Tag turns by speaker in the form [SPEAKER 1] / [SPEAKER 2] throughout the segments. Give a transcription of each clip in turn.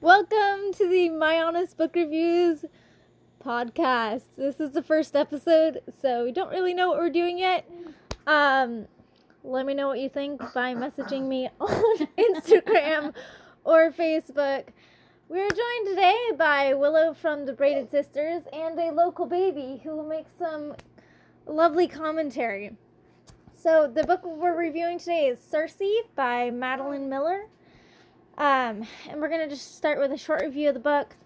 [SPEAKER 1] Welcome to the My Honest Book Reviews podcast. This is the first episode, so we don't really know what we're doing yet. Um, let me know what you think by messaging me on Instagram or Facebook. We're joined today by Willow from the Braided Sisters and a local baby who will make some lovely commentary. So, the book we're reviewing today is Circe by Madeline Miller. Um, and we're going to just start with a short review of the book.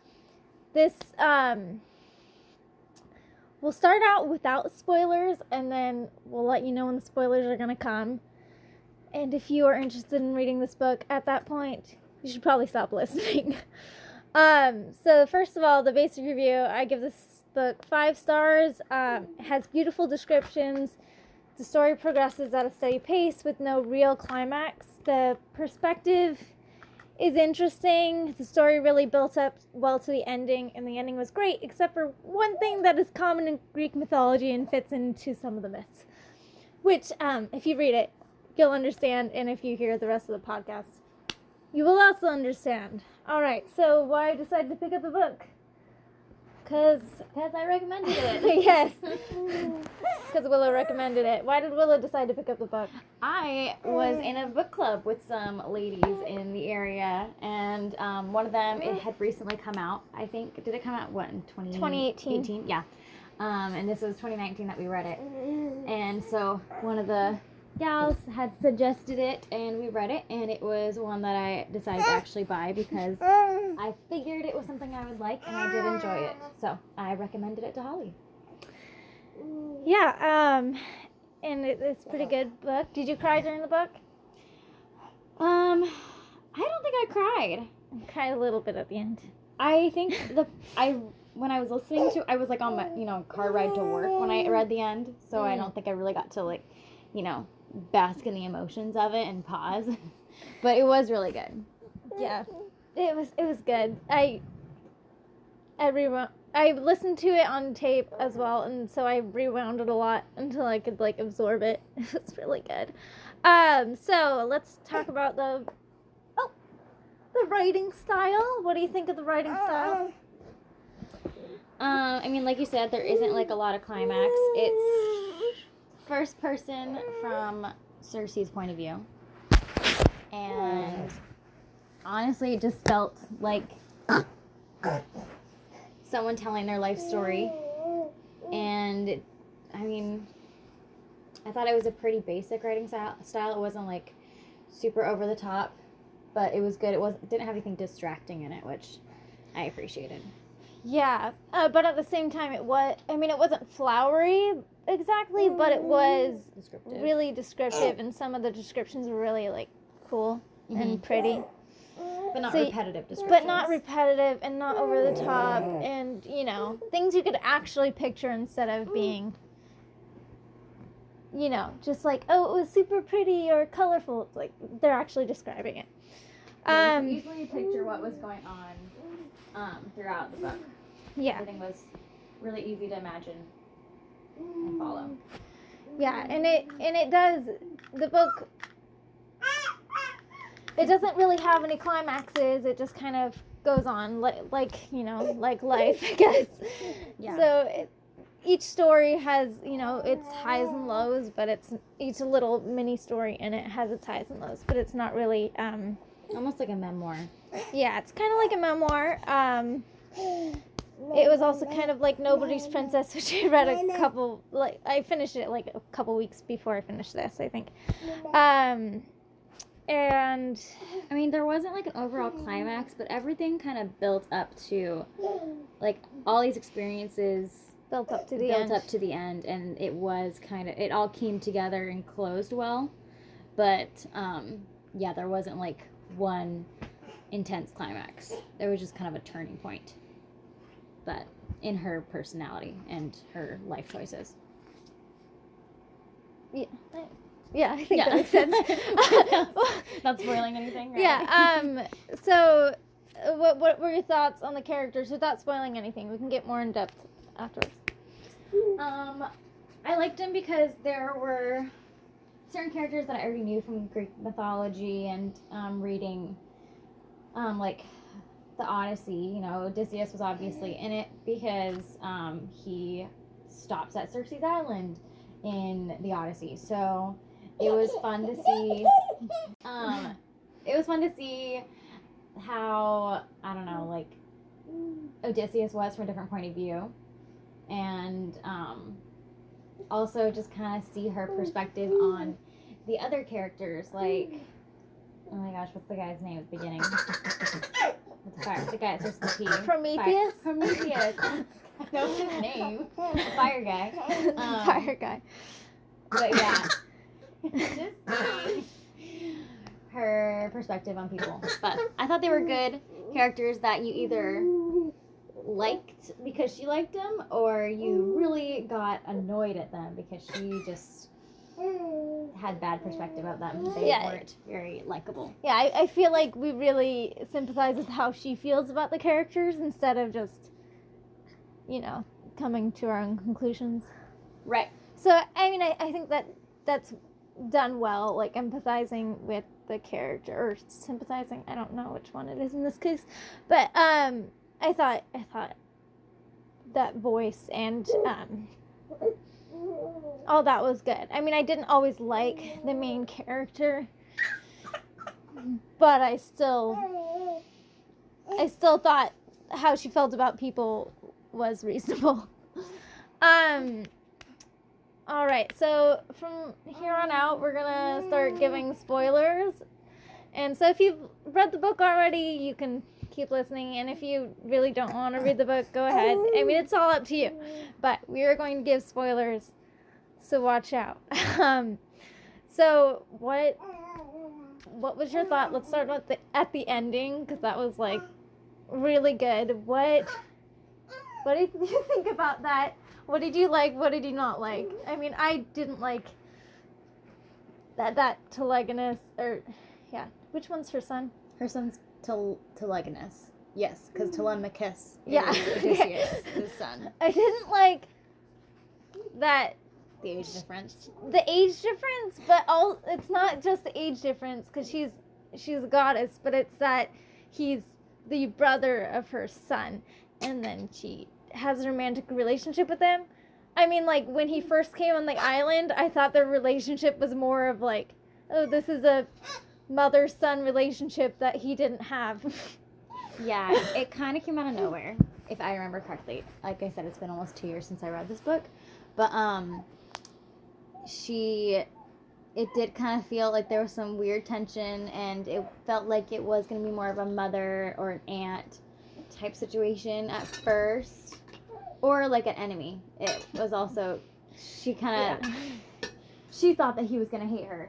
[SPEAKER 1] This, um, we'll start out without spoilers and then we'll let you know when the spoilers are going to come. And if you are interested in reading this book at that point, you should probably stop listening. um, so, first of all, the basic review I give this book five stars. Um, has beautiful descriptions. The story progresses at a steady pace with no real climax. The perspective is interesting. The story really built up well to the ending, and the ending was great, except for one thing that is common in Greek mythology and fits into some of the myths. Which, um, if you read it, you'll understand, and if you hear the rest of the podcast, you will also understand. All right, so why I decided to pick up the book? Because
[SPEAKER 2] Because I recommended it.
[SPEAKER 1] yes, because Willow recommended it. Why did Willow decide to pick up the book?
[SPEAKER 2] I was in a book club with some ladies in the area, and um, one of them, it had recently come out. I think, did it come out, what, in 20,
[SPEAKER 1] 2018.
[SPEAKER 2] 18? Yeah. Um, and this was 2019 that we read it. And so one of the gals had suggested it, and we read it, and it was one that I decided to actually buy because I figured it was something I would like, and I did enjoy it. So I recommended it to Holly.
[SPEAKER 1] Yeah, um, and it, it's a pretty good book. Did you cry during the book?
[SPEAKER 2] Um, I don't think I cried.
[SPEAKER 1] I cried a little bit at the end.
[SPEAKER 2] I think the I when I was listening to I was like on my you know car ride to work when I read the end, so I don't think I really got to like, you know, bask in the emotions of it and pause. but it was really good.
[SPEAKER 1] Yeah, it was it was good. I I rewound. I listened to it on tape as well, and so I rewound it a lot until I could like absorb it. It was really good. Um, so let's talk about the oh the writing style. What do you think of the writing style?
[SPEAKER 2] Um, I mean, like you said, there isn't like a lot of climax. It's first person from Circe's point of view, and honestly, it just felt like someone telling their life story. And I mean, I thought it was a pretty basic writing style. Style. It wasn't like super over the top, but it was good. It was didn't have anything distracting in it, which I appreciated.
[SPEAKER 1] Yeah, uh, but at the same time, it was. I mean, it wasn't flowery exactly, but it was
[SPEAKER 2] Descriptive.
[SPEAKER 1] really descriptive, and some of the descriptions were really like cool and pretty.
[SPEAKER 2] but not
[SPEAKER 1] See,
[SPEAKER 2] repetitive descriptions.
[SPEAKER 1] but not repetitive and not over the top and you know things you could actually picture instead of being you know just like oh it was super pretty or colorful it's like they're actually describing it
[SPEAKER 2] Yeah,
[SPEAKER 1] um
[SPEAKER 2] you can easily picture what was going on um, throughout the book.
[SPEAKER 1] yeah
[SPEAKER 2] Everything was really easy to imagine and follow.
[SPEAKER 1] yeah and it and it does the book it doesn't really have any climaxes it just kind of goes on like like you know like life i guess
[SPEAKER 2] Yeah.
[SPEAKER 1] so it, each story has you know its highs and lows but it's each little mini story in it has its highs and lows but it's not really um
[SPEAKER 2] Almost like a memoir.
[SPEAKER 1] yeah it's kind of like a memoir um it was also kind of like nobody's princess which i read a couple like i finished it like a couple weeks before i finished this i think um and
[SPEAKER 2] I mean, there wasn't like an overall climax, but everything kind of built up to like all these experiences
[SPEAKER 1] built up to the
[SPEAKER 2] built
[SPEAKER 1] end
[SPEAKER 2] up to the end, and it was kind of it all came together and closed well. But um, yeah, there wasn't like one intense climax. There was just kind of a turning point. But in her personality and her life choices.
[SPEAKER 1] yeah I- yeah i think
[SPEAKER 2] Yeah.
[SPEAKER 1] that makes sense
[SPEAKER 2] Not spoiling anything, right?
[SPEAKER 1] yeah um so uh, what what were your thoughts on the characters without spoiling anything we can get more in depth afterwards
[SPEAKER 2] Um, I liked him because there were certain characters that I already knew from Greek mythology and um, reading, um, like the Odyssey, you know, Odysseus was obviously in it because um, he stops at Circe's Island in the Odyssey. So it was fun to see. Um, it was fun to see how I don't know, like Odysseus was from a different point of view, and um, also just kind of see her perspective on the other characters. Like, oh my gosh, what's the guy's name at the beginning? Fire? The guy that starts with the P.
[SPEAKER 1] Prometheus?
[SPEAKER 2] Fire- Prometheus. Know his name. The fire guy. Um,
[SPEAKER 1] Fire guy.
[SPEAKER 2] But yeah, just her perspective on people. But I thought they were good characters that you either liked because she liked them, or you really got annoyed at them because she just had bad perspective of them. They
[SPEAKER 1] Yeah.
[SPEAKER 2] weren't very likable.
[SPEAKER 1] Yeah, I, I feel like we really sympathize with how she feels about the characters instead of just, you know, coming to our own conclusions.
[SPEAKER 2] Right.
[SPEAKER 1] So I mean, I, I think that that's done well, like empathizing with the character or sympathizing. I don't know which one it is in this case, but um, I thought I thought that voice and um, all that was good. I mean, I didn't always like the main character, but I still I still thought how she felt about people was reasonable. Um. All right, so from here on out, we're gonna start giving spoilers. And so if you've read the book already, you can keep listening. And if you really don't want to read the book, go ahead. I mean, it's all up to you. But we are going to give spoilers, so watch out. Um, so what what was your thought? Let's start with the at the ending because that was like really good. What what did you think about that? What did you like? What did you not like? I mean, I didn't like that that Telegonus or yeah, which one's her son?
[SPEAKER 2] Her son's Tel- Telegonus. Yes, because hmm. Telemachus
[SPEAKER 1] Yeah.
[SPEAKER 2] is Odysseus, his son.
[SPEAKER 1] I didn't like that
[SPEAKER 2] The age difference.
[SPEAKER 1] the age difference, but all it's not just the age difference because she's she's a goddess, but it's that he's the brother of her son, and then she has a romantic relationship with him. I mean, like when he first came on the island, I thought their relationship was more of like, oh, this is a mother son relationship that he didn't have.
[SPEAKER 2] Yeah, it kind of came out of nowhere, if I remember correctly. Like I said, it's been almost two years since I read this book, but um, she, it did kind of feel like there was some weird tension, and it felt like it was gonna be more of a mother or an aunt type situation at first, or like an enemy. It was also, she kind of, she thought that he was gonna hate her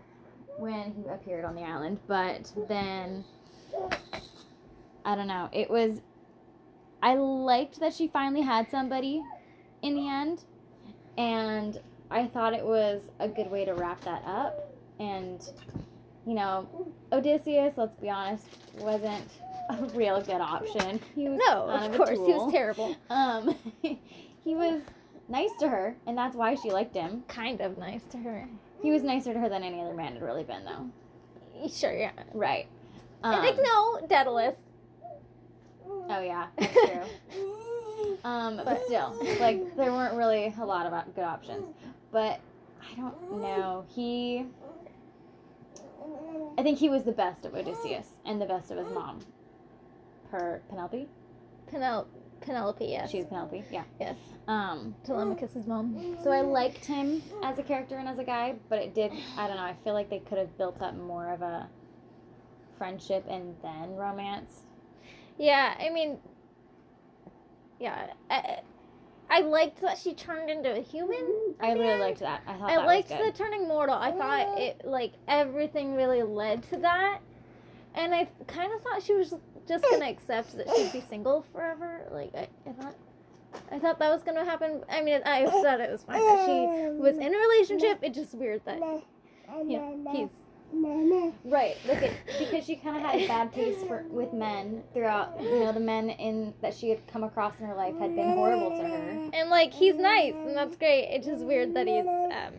[SPEAKER 2] when he appeared on the island, but then I don't know. It was I liked that she finally had somebody in the end and I thought it was a good way to wrap that up and you know, Odysseus, let's be honest, wasn't a real good option. He was
[SPEAKER 1] no, of
[SPEAKER 2] a
[SPEAKER 1] course he was terrible.
[SPEAKER 2] Um he was nice to her and that's why she liked him.
[SPEAKER 1] Kind of nice to her.
[SPEAKER 2] He was nicer to her than any other man had really been though.
[SPEAKER 1] Sure, yeah.
[SPEAKER 2] Right.
[SPEAKER 1] And like
[SPEAKER 2] Um,
[SPEAKER 1] no, Daedalus.
[SPEAKER 2] Oh yeah, that's true. um, but still, like there weren't really a lot of good options. But I don't know. He, I think he was the best of Odysseus and the best of his mom. Per Penelope,
[SPEAKER 1] Penel- Penelope, yes.
[SPEAKER 2] she's Penelope. Yeah.
[SPEAKER 1] yes.
[SPEAKER 2] Um,
[SPEAKER 1] Telemachus's mom.
[SPEAKER 2] so I liked him as a character and as a guy, but it did. I don't know. I feel like they could have built up more of a friendship and then romance.
[SPEAKER 1] Yeah, I mean, yeah, I, I liked that she turned into a human.
[SPEAKER 2] I really liked that. I thought
[SPEAKER 1] I
[SPEAKER 2] that
[SPEAKER 1] liked the turning mortal. I thought it like everything really led to that, and I kind of thought she was just gonna accept that she'd be single forever. Like I, I thought. I thought that was gonna happen. I mean, I thought it was fine that she was in a relationship. It's just weird that know, he's
[SPEAKER 2] Right, look because she kind of had bad taste for with men throughout. You know, the men in that she had come across in her life had been horrible to her.
[SPEAKER 1] and like he's nice and that's great. It's just weird that he's um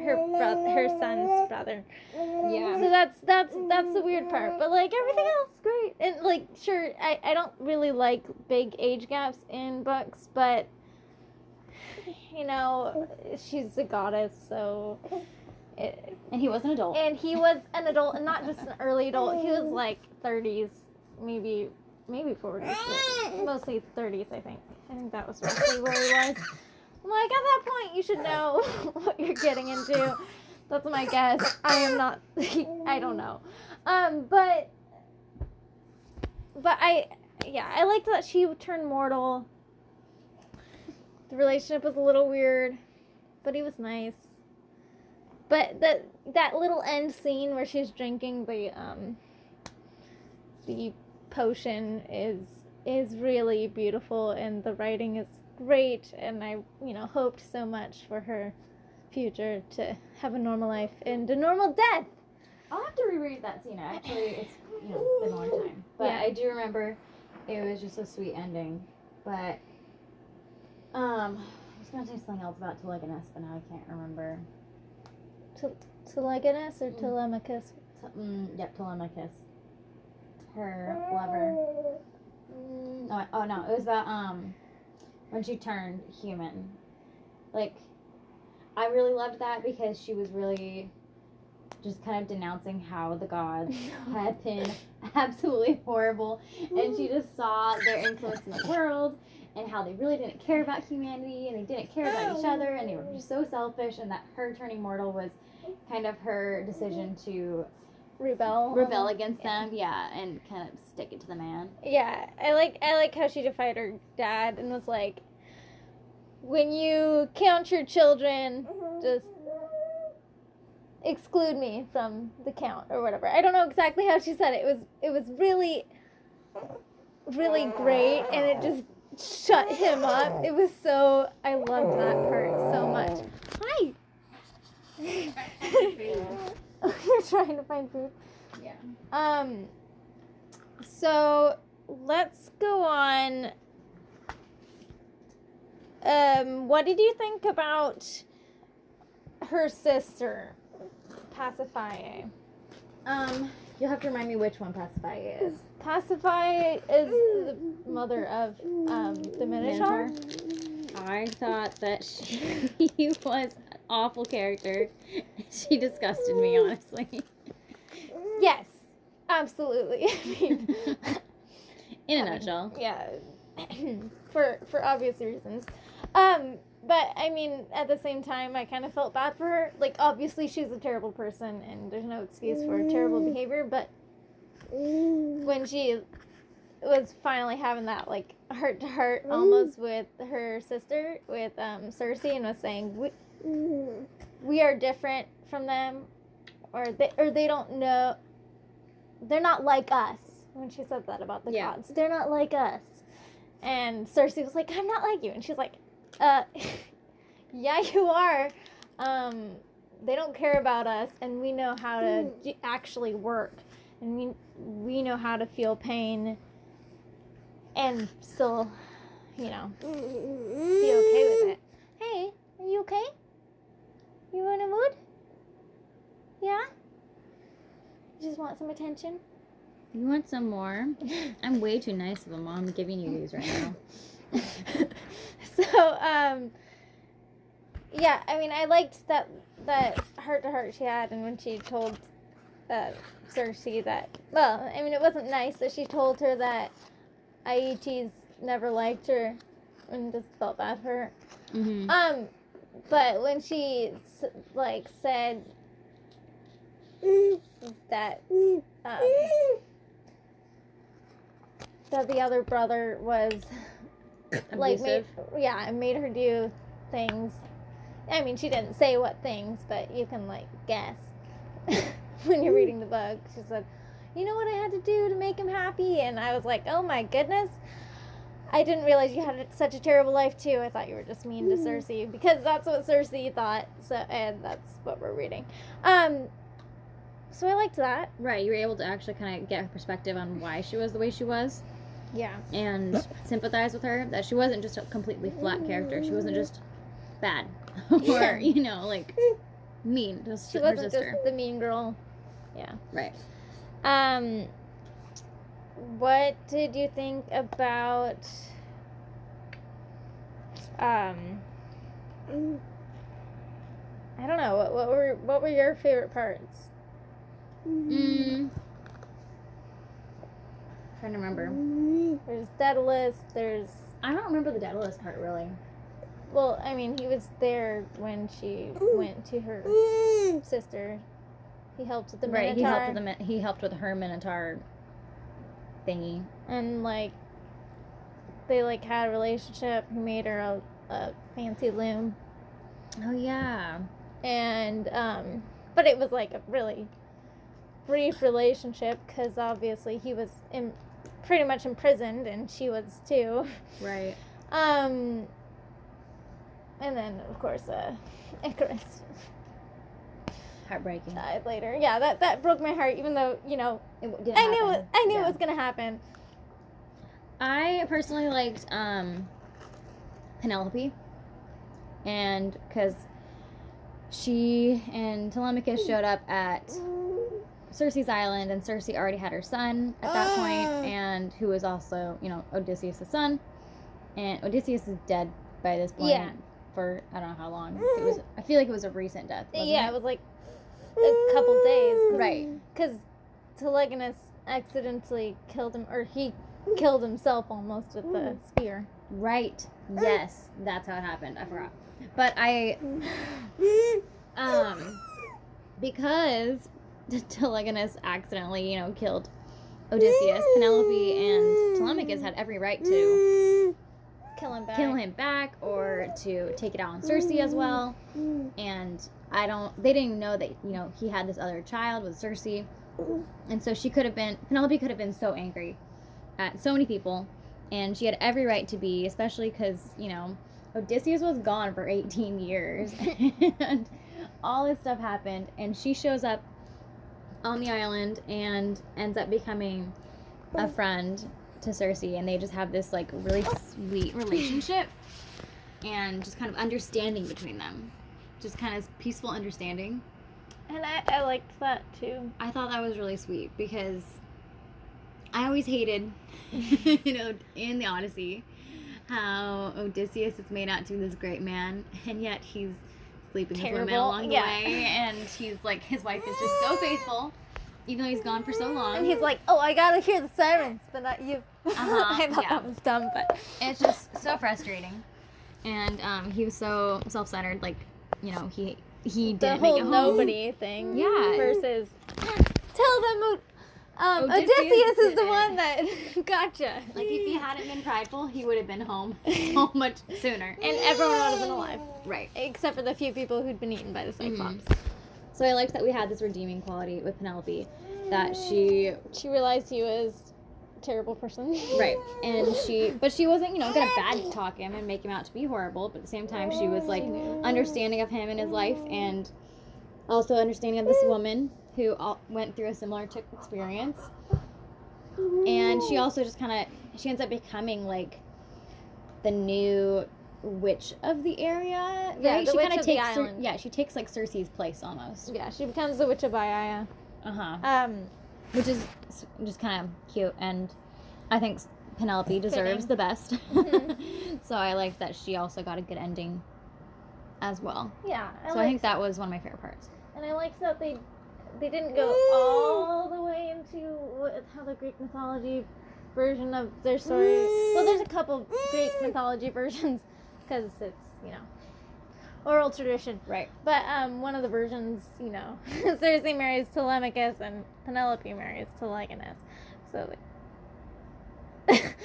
[SPEAKER 1] her brother, her son's brother.
[SPEAKER 2] Yeah.
[SPEAKER 1] So that's that's that's the weird part. But like everything else, great. And like sure, I I don't really like big age gaps in books, but you know, she's a goddess, so. It,
[SPEAKER 2] And he was an adult.
[SPEAKER 1] and he was an adult, and not just an early adult. He was like 30s, maybe maybe 40s, but mostly 30s. I think. I think that was roughly where he was. Like, at that point, you should know what you're getting into. That's my guess. I am not. I don't know. Um, but but I yeah, I liked that she turned mortal. The relationship was a little weird, but he was nice. But that that little end scene where she's drinking the um the potion is is really beautiful and the writing is great and I you know hoped so much for her future to have a normal life and a normal death.
[SPEAKER 2] I'll have to reread that scene. Actually, it's you know been a long time, but
[SPEAKER 1] Yeah.
[SPEAKER 2] I do remember it was just a sweet ending. But um, I was gonna say something else about Telegonus, but now I can't remember.
[SPEAKER 1] Telegonus or
[SPEAKER 2] Mm.
[SPEAKER 1] Telemachus?
[SPEAKER 2] Something, yep, Telemachus, her lover. Mm, oh, oh no, it was about um when she turned human. Like, I really loved that because she was really just kind of denouncing how the gods had been absolutely horrible, and she just saw their influence in the world and how they really didn't care about humanity and they didn't care about each other and they were just so selfish, and that her turning mortal was kind of her decision to
[SPEAKER 1] Rebel.
[SPEAKER 2] rebel against them, yeah, and kind of stick it to the man.
[SPEAKER 1] Yeah, I like I like how she defied her dad and was like, when you count your children, mm-hmm. just exclude me from the count or whatever. I don't know exactly how she said it. It was it was really really great and it just shut him up. It was so I loved that part so much. Hi. You're trying to find food.
[SPEAKER 2] Yeah.
[SPEAKER 1] Um. So let's go on. Um, what did you think about her sister, Pasiphaë?
[SPEAKER 2] Um, you'll have to remind me which one Pasiphaë is.
[SPEAKER 1] Pasiphaë is the mother of um, the Minotaur.
[SPEAKER 2] I thought that she was an awful character. She disgusted me, honestly.
[SPEAKER 1] Yes, absolutely. I mean,
[SPEAKER 2] In a
[SPEAKER 1] Um,
[SPEAKER 2] nutshell.
[SPEAKER 1] yeah, for for obvious reasons. Um, but I mean, at the same time, I kind of felt bad for her. Like, obviously, she's a terrible person, and there's no excuse for terrible behavior. But when she was finally having that like heart to heart almost with her sister, with um Circe, and was saying we we are different from them, or they or they don't know. They're not like us. When she said that about the
[SPEAKER 2] Yeah.
[SPEAKER 1] gods, they're not like us. And Circe was like, "I'm not like you," and she's like, "Uh, yeah, you are. Um, they don't care about us, and we know how to d- actually work, and we we know how to feel pain, and still, you know, be okay with it. Hey, are you okay? You in a mood? Yeah. You just want some attention?
[SPEAKER 2] You want some more? I'm way too nice of a mom giving you these right now.
[SPEAKER 1] so um yeah i mean i liked that that heart to heart she had and when she told uh Circe that well i mean it wasn't nice that she told her that Aeëtes never liked her and just felt bad for her.
[SPEAKER 2] Mm-hmm.
[SPEAKER 1] um but when she like said that um, that the other brother was like made, yeah made her do things. I mean she didn't say what things but you can like guess when you're reading the book. She said you know what i had to do to make him happy and i was like oh my goodness i didn't realize you had such a terrible life too i thought you were just mean to Circe because that's what Circe thought so and that's what we're reading um so i liked that
[SPEAKER 2] Right, you were able to actually kind of get her perspective on why she was the way she was
[SPEAKER 1] yeah
[SPEAKER 2] and sympathize with her. That she wasn't just a completely flat character. She wasn't just bad or,
[SPEAKER 1] Yeah.
[SPEAKER 2] you know, like mean. Just
[SPEAKER 1] She
[SPEAKER 2] her
[SPEAKER 1] wasn't just the mean girl. Yeah.
[SPEAKER 2] Right.
[SPEAKER 1] Um, what did you think about um? I don't know. What, what were what were your favorite parts?
[SPEAKER 2] Mm. Trying to remember.
[SPEAKER 1] There's Daedalus. There's
[SPEAKER 2] I don't remember the Daedalus part really.
[SPEAKER 1] well, I mean, he was there when she went to her sister. He helped with the
[SPEAKER 2] right.
[SPEAKER 1] Minotaur,
[SPEAKER 2] He helped with the he helped with her Minotaur thingy.
[SPEAKER 1] and like they like had a relationship. He made her a, a fancy loom.
[SPEAKER 2] Oh yeah.
[SPEAKER 1] and um but it was like a really brief relationship because obviously he was in, pretty much imprisoned and she was too
[SPEAKER 2] Right.
[SPEAKER 1] um and then of course uh Icarus
[SPEAKER 2] Heartbreaking.
[SPEAKER 1] died later yeah that that broke my heart even though you know
[SPEAKER 2] It w- didn't
[SPEAKER 1] I knew it. I knew
[SPEAKER 2] Yeah.
[SPEAKER 1] it was gonna happen
[SPEAKER 2] I personally liked um, Penelope, and because she and Telemachus showed up at Circe's island, and Circe already had her son at that point,
[SPEAKER 1] Ah.
[SPEAKER 2] and who was also, you know, Odysseus' son, and Odysseus is dead by this point.
[SPEAKER 1] Yeah.
[SPEAKER 2] For I don't know how long. It was. I feel like it was a recent death. Wasn't
[SPEAKER 1] yeah
[SPEAKER 2] It?
[SPEAKER 1] it was like a couple days mm.
[SPEAKER 2] Right.
[SPEAKER 1] because Telegonus accidentally killed him or he killed himself almost with the mm. spear
[SPEAKER 2] Right. Yes, that's how it happened. I forgot. But I um because Telegonus accidentally, you know, killed Odysseus, Penelope and Telemachus had every right to mm.
[SPEAKER 1] Kill him back.
[SPEAKER 2] kill him back or to take it out on Circe as well. And I don't they didn't know that, you know, he had this other child with Circe. And so she could have been Penelope could have been so angry at so many people. And she had every right to be, especially cuz, you know, Odysseus was gone for 18 years. And all this stuff happened. And she shows up on the island and ends up becoming a friend to Circe, and they just have this like really sweet relationship and just kind of understanding between them. Just kind of peaceful understanding.
[SPEAKER 1] and I, I liked that too
[SPEAKER 2] I thought that was really sweet because I always hated, you know, in the Odyssey, how Odysseus is made out to be this great man, and yet he's sleeping with women
[SPEAKER 1] Terrible,
[SPEAKER 2] along the
[SPEAKER 1] yeah.
[SPEAKER 2] way, and he's like, his wife is just so faithful, even though he's gone for so long.
[SPEAKER 1] and he's like oh I gotta hear the sirens but not you
[SPEAKER 2] Uh-huh,
[SPEAKER 1] I thought
[SPEAKER 2] yeah.
[SPEAKER 1] that was dumb but
[SPEAKER 2] it's just so frustrating, and um, he was so self-centered, like, you know, he he didn't make
[SPEAKER 1] whole
[SPEAKER 2] it home.
[SPEAKER 1] nobody thing
[SPEAKER 2] Yeah.
[SPEAKER 1] versus tell them um,
[SPEAKER 2] Odysseus
[SPEAKER 1] Odysseus, is the
[SPEAKER 2] did
[SPEAKER 1] one that gotcha
[SPEAKER 2] Like if he hadn't been prideful, he would have been home so much sooner.
[SPEAKER 1] and everyone would have been alive
[SPEAKER 2] Right.
[SPEAKER 1] except for the few people who'd been eaten by the Cyclops.
[SPEAKER 2] So I liked that we had this redeeming quality with Penelope, that she mm.
[SPEAKER 1] She realized he was a terrible person.
[SPEAKER 2] right, and she, but she wasn't, you know, gonna bad talk him and make him out to be horrible. But at the same time, she was like understanding of him and his life, and also understanding of this woman who all, went through a similar t- experience. And she also just kind of she ends up becoming like the new witch of the area.
[SPEAKER 1] Yeah,
[SPEAKER 2] right?
[SPEAKER 1] the
[SPEAKER 2] she
[SPEAKER 1] witch of the
[SPEAKER 2] takes Cer-
[SPEAKER 1] island.
[SPEAKER 2] yeah, she takes like Circe's place almost.
[SPEAKER 1] Yeah, she becomes the witch of Aiaia.
[SPEAKER 2] Uh huh.
[SPEAKER 1] Um,
[SPEAKER 2] which is just kind of cute and i think penelope deserves
[SPEAKER 1] Fitting.
[SPEAKER 2] the best
[SPEAKER 1] Mhm.
[SPEAKER 2] so i like that she also got a good ending as well
[SPEAKER 1] yeah, I
[SPEAKER 2] so i think that was one of my favorite parts
[SPEAKER 1] and I liked that they they didn't go all the way into what, how the Greek mythology version of their story. Well, there's a couple Greek mythology versions because it's you know oral tradition.
[SPEAKER 2] right
[SPEAKER 1] But um, one of the versions, you know, Circe marries Telemachus and Penelope marries Telegonus. So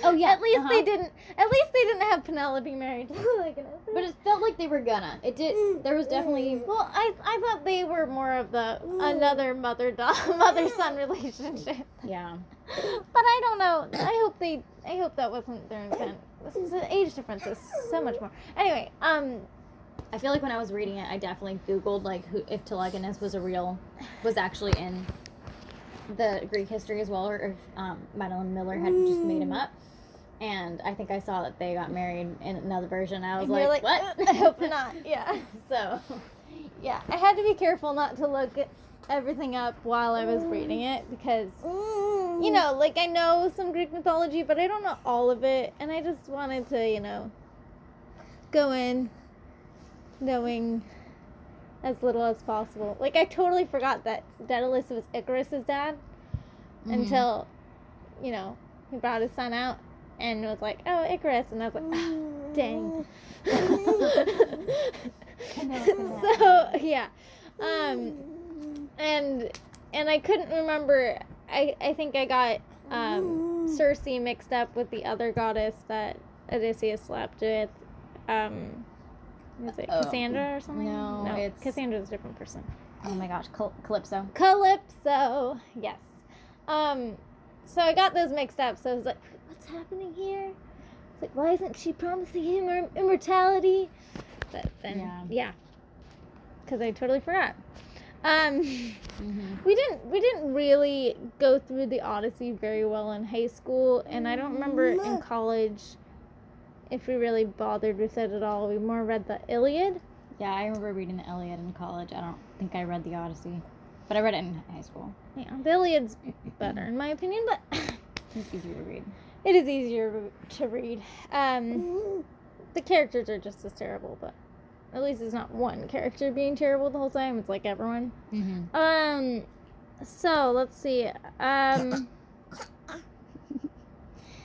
[SPEAKER 2] Oh, yeah,
[SPEAKER 1] at least
[SPEAKER 2] uh-huh.
[SPEAKER 1] they didn't. At least they didn't have Penelope married Telegonus.
[SPEAKER 2] but it felt like they were gonna it did there was definitely
[SPEAKER 1] well, I I thought they were more of the another mother daughter mother son relationship.
[SPEAKER 2] yeah
[SPEAKER 1] But I don't know. I hope they. I hope that wasn't their intent. This is an age difference is so much more. Anyway, um,
[SPEAKER 2] i feel like when i was reading it i definitely googled like who if telegonus was a real was actually in the greek history as well or if um, madeline miller had just made him up and i think i saw that they got married in another version i was like,
[SPEAKER 1] like,
[SPEAKER 2] what
[SPEAKER 1] I hope not. Yeah.
[SPEAKER 2] so
[SPEAKER 1] yeah, I had to be careful not to look everything up while I was reading it because you know, like I know some Greek mythology, but I don't know all of it, and I just wanted to, you know, go in knowing as little as possible. Like I totally forgot that Daedalus was Icarus's dad
[SPEAKER 2] Mhm.
[SPEAKER 1] until, you know, he brought his son out and was like, "Oh, Icarus," and I was like, ah, "Dang."
[SPEAKER 2] I know what's gonna
[SPEAKER 1] so yeah, um, and and I couldn't remember. I I think I got um, Circe mixed up with the other goddess that Odysseus slept with. Um, was it
[SPEAKER 2] Oh,
[SPEAKER 1] Cassandra or something?
[SPEAKER 2] no, it's-
[SPEAKER 1] Cassandra's a different person.
[SPEAKER 2] Oh my gosh, Cal- Calypso.
[SPEAKER 1] Calypso, yes. Um, so I got those mixed up. So I was like, what's happening here? It's like, why isn't she promising him immortality? But then,
[SPEAKER 2] Yeah.
[SPEAKER 1] yeah, because I totally forgot. Um,
[SPEAKER 2] Mm-hmm.
[SPEAKER 1] we didn't we didn't really go through the Odyssey very well in high school, and I don't remember in college if we really bothered with it at all. We more read the Iliad.
[SPEAKER 2] Yeah, I remember reading the Iliad in college. I don't think I read the Odyssey, but I read it in high school.
[SPEAKER 1] Yeah, the Iliad's better in my opinion, but
[SPEAKER 2] It's easier to read.
[SPEAKER 1] it is easier to read. Um, the characters are just as terrible, but at least it's not one character being terrible the whole time. It's like everyone.
[SPEAKER 2] Mm-hmm.
[SPEAKER 1] Um, so let's see. Um,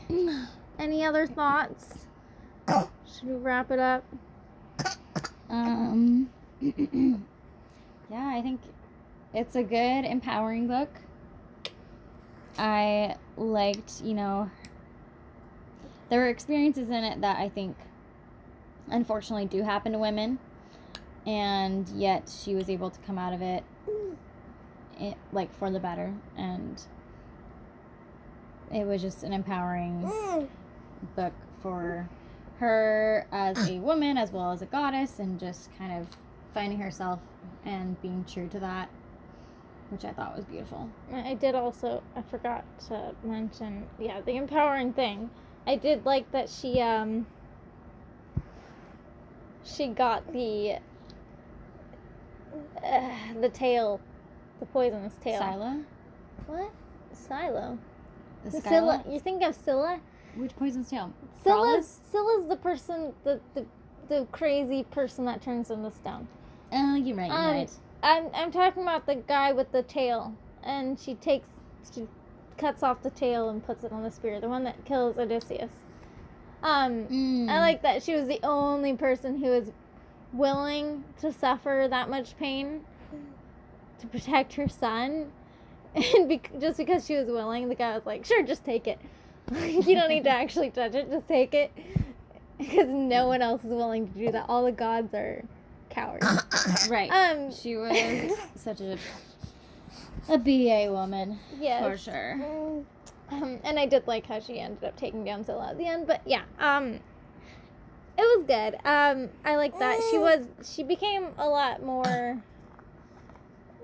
[SPEAKER 1] any other thoughts? Should we wrap it up?
[SPEAKER 2] Um, yeah, I think it's a good, empowering book. I liked, you know, there were experiences in it that I think unfortunately do happen to women, and yet she was able to come out of it, it like for the better, and it was just an empowering book for her as a woman as well as a goddess and just kind of finding herself and being true to that which i thought was beautiful
[SPEAKER 1] I did also. I forgot to mention. Yeah, the empowering thing. I did like that she um. She got the. Uh, the tail, the poisonous tail.
[SPEAKER 2] Scylla?
[SPEAKER 1] What? Silo.
[SPEAKER 2] The
[SPEAKER 1] Scylla.
[SPEAKER 2] Scylla?
[SPEAKER 1] You think of Scylla?
[SPEAKER 2] Which poison's tail?
[SPEAKER 1] Scylla's Scylla's the person, the, the the crazy person that turns into stone.
[SPEAKER 2] Oh, you're right, you're
[SPEAKER 1] Um,
[SPEAKER 2] right.
[SPEAKER 1] I'm I'm talking about the guy with the tail, and she takes she cuts off the tail and puts it on the spear, the one that kills Odysseus. Um,
[SPEAKER 2] Mm.
[SPEAKER 1] I like that she was the only person who was willing to suffer that much pain to protect her son, and bec- just because she was willing, the guy was like, "Sure, just take it. you don't need to actually touch it. Just take it." Because no one else is willing to do that. All the gods are cowards.
[SPEAKER 2] Right.
[SPEAKER 1] Um,
[SPEAKER 2] she was such a a BA woman
[SPEAKER 1] yes.
[SPEAKER 2] for sure.
[SPEAKER 1] Um, and I did like how she ended up taking down Scylla at the end, but yeah, um, it was good. Um, I like that she was she became a lot more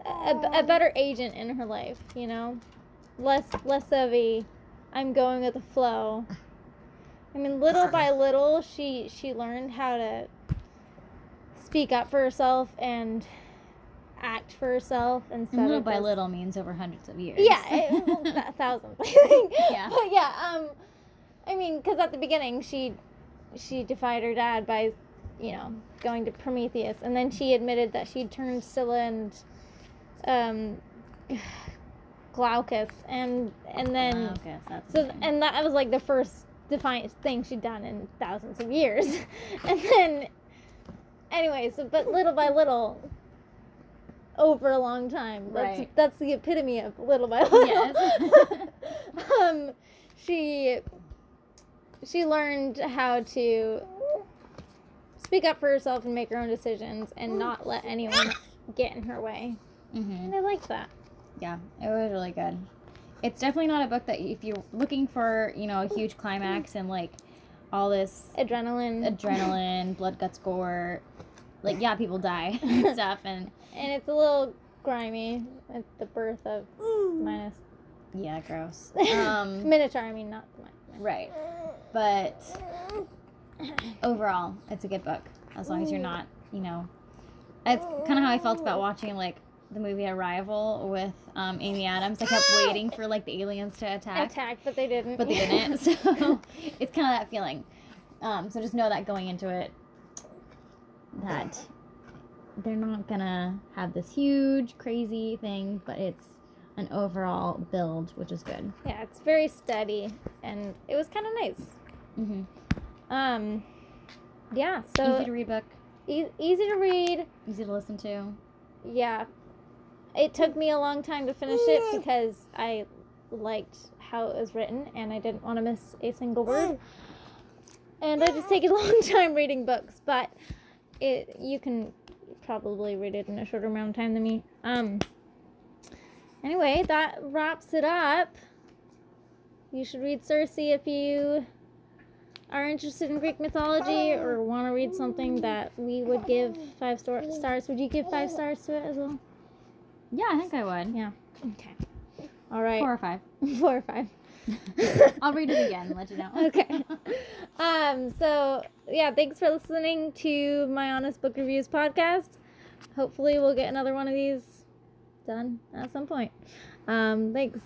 [SPEAKER 1] a, a better agent in her life. You know, less less of a I'm going with the flow. I mean, little by little, she she learned how to speak up for herself and act for herself instead
[SPEAKER 2] And little
[SPEAKER 1] of
[SPEAKER 2] by little means over hundreds of years.
[SPEAKER 1] yeah, it, well, thousands. I think.
[SPEAKER 2] Yeah.
[SPEAKER 1] But yeah, um, I mean, because at the beginning she she defied her dad by, you know, going to Prometheus, and then she admitted that she'd turned Scylla and um, Glaucus, and and then
[SPEAKER 2] so that's
[SPEAKER 1] so and that was like the first defiant thing she'd done in thousands of years, and then anyway, so but little by little. Over a long time. That's
[SPEAKER 2] Right.
[SPEAKER 1] that's the epitome of little by little.
[SPEAKER 2] Yes.
[SPEAKER 1] um, she she learned how to speak up for herself and make her own decisions and not let anyone get in her way.
[SPEAKER 2] Mhm.
[SPEAKER 1] And I like that.
[SPEAKER 2] Yeah, it was really good. It's definitely not a book that if you're looking for, you know, a huge climax and like all this
[SPEAKER 1] Adrenaline.
[SPEAKER 2] adrenaline, blood, guts, gore, like yeah, people die and stuff, and
[SPEAKER 1] and it's a little grimy at the birth of Minos
[SPEAKER 2] yeah, gross. Um,
[SPEAKER 1] Minotaur, I mean not the
[SPEAKER 2] right, but overall, it's a good book as long as you're not, you know, it's kind of how I felt about watching like the movie Arrival with um, Amy Adams. I kept waiting for like the aliens to attack,
[SPEAKER 1] Attack, but they didn't.
[SPEAKER 2] but they didn't. So it's kind of that feeling. Um, so just know that going into it, that they're not gonna have this huge crazy thing, but it's an overall build, which is good.
[SPEAKER 1] yeah, it's very steady, and it was kind of nice.
[SPEAKER 2] hmm
[SPEAKER 1] Um, yeah. So
[SPEAKER 2] easy to read book,
[SPEAKER 1] e- easy to read.
[SPEAKER 2] easy to listen to.
[SPEAKER 1] Yeah. It took me a long time to finish it because I liked how it was written and I didn't want to miss a single word. And I just take a long time reading books, but it you can probably read it in a shorter amount of time than me. Um anyway, that wraps it up. You should read Circe if you are interested in Greek mythology or want to read something that we would give five star- stars. Would you give five stars to it as well?
[SPEAKER 2] Yeah, I think I would. Yeah.
[SPEAKER 1] Okay. All right.
[SPEAKER 2] Four or five.
[SPEAKER 1] Four or five.
[SPEAKER 2] I'll read it again let you know.
[SPEAKER 1] Okay. Um, so yeah, thanks for listening to my honest book reviews podcast. Hopefully we'll get another one of these done at some point. Um, thanks.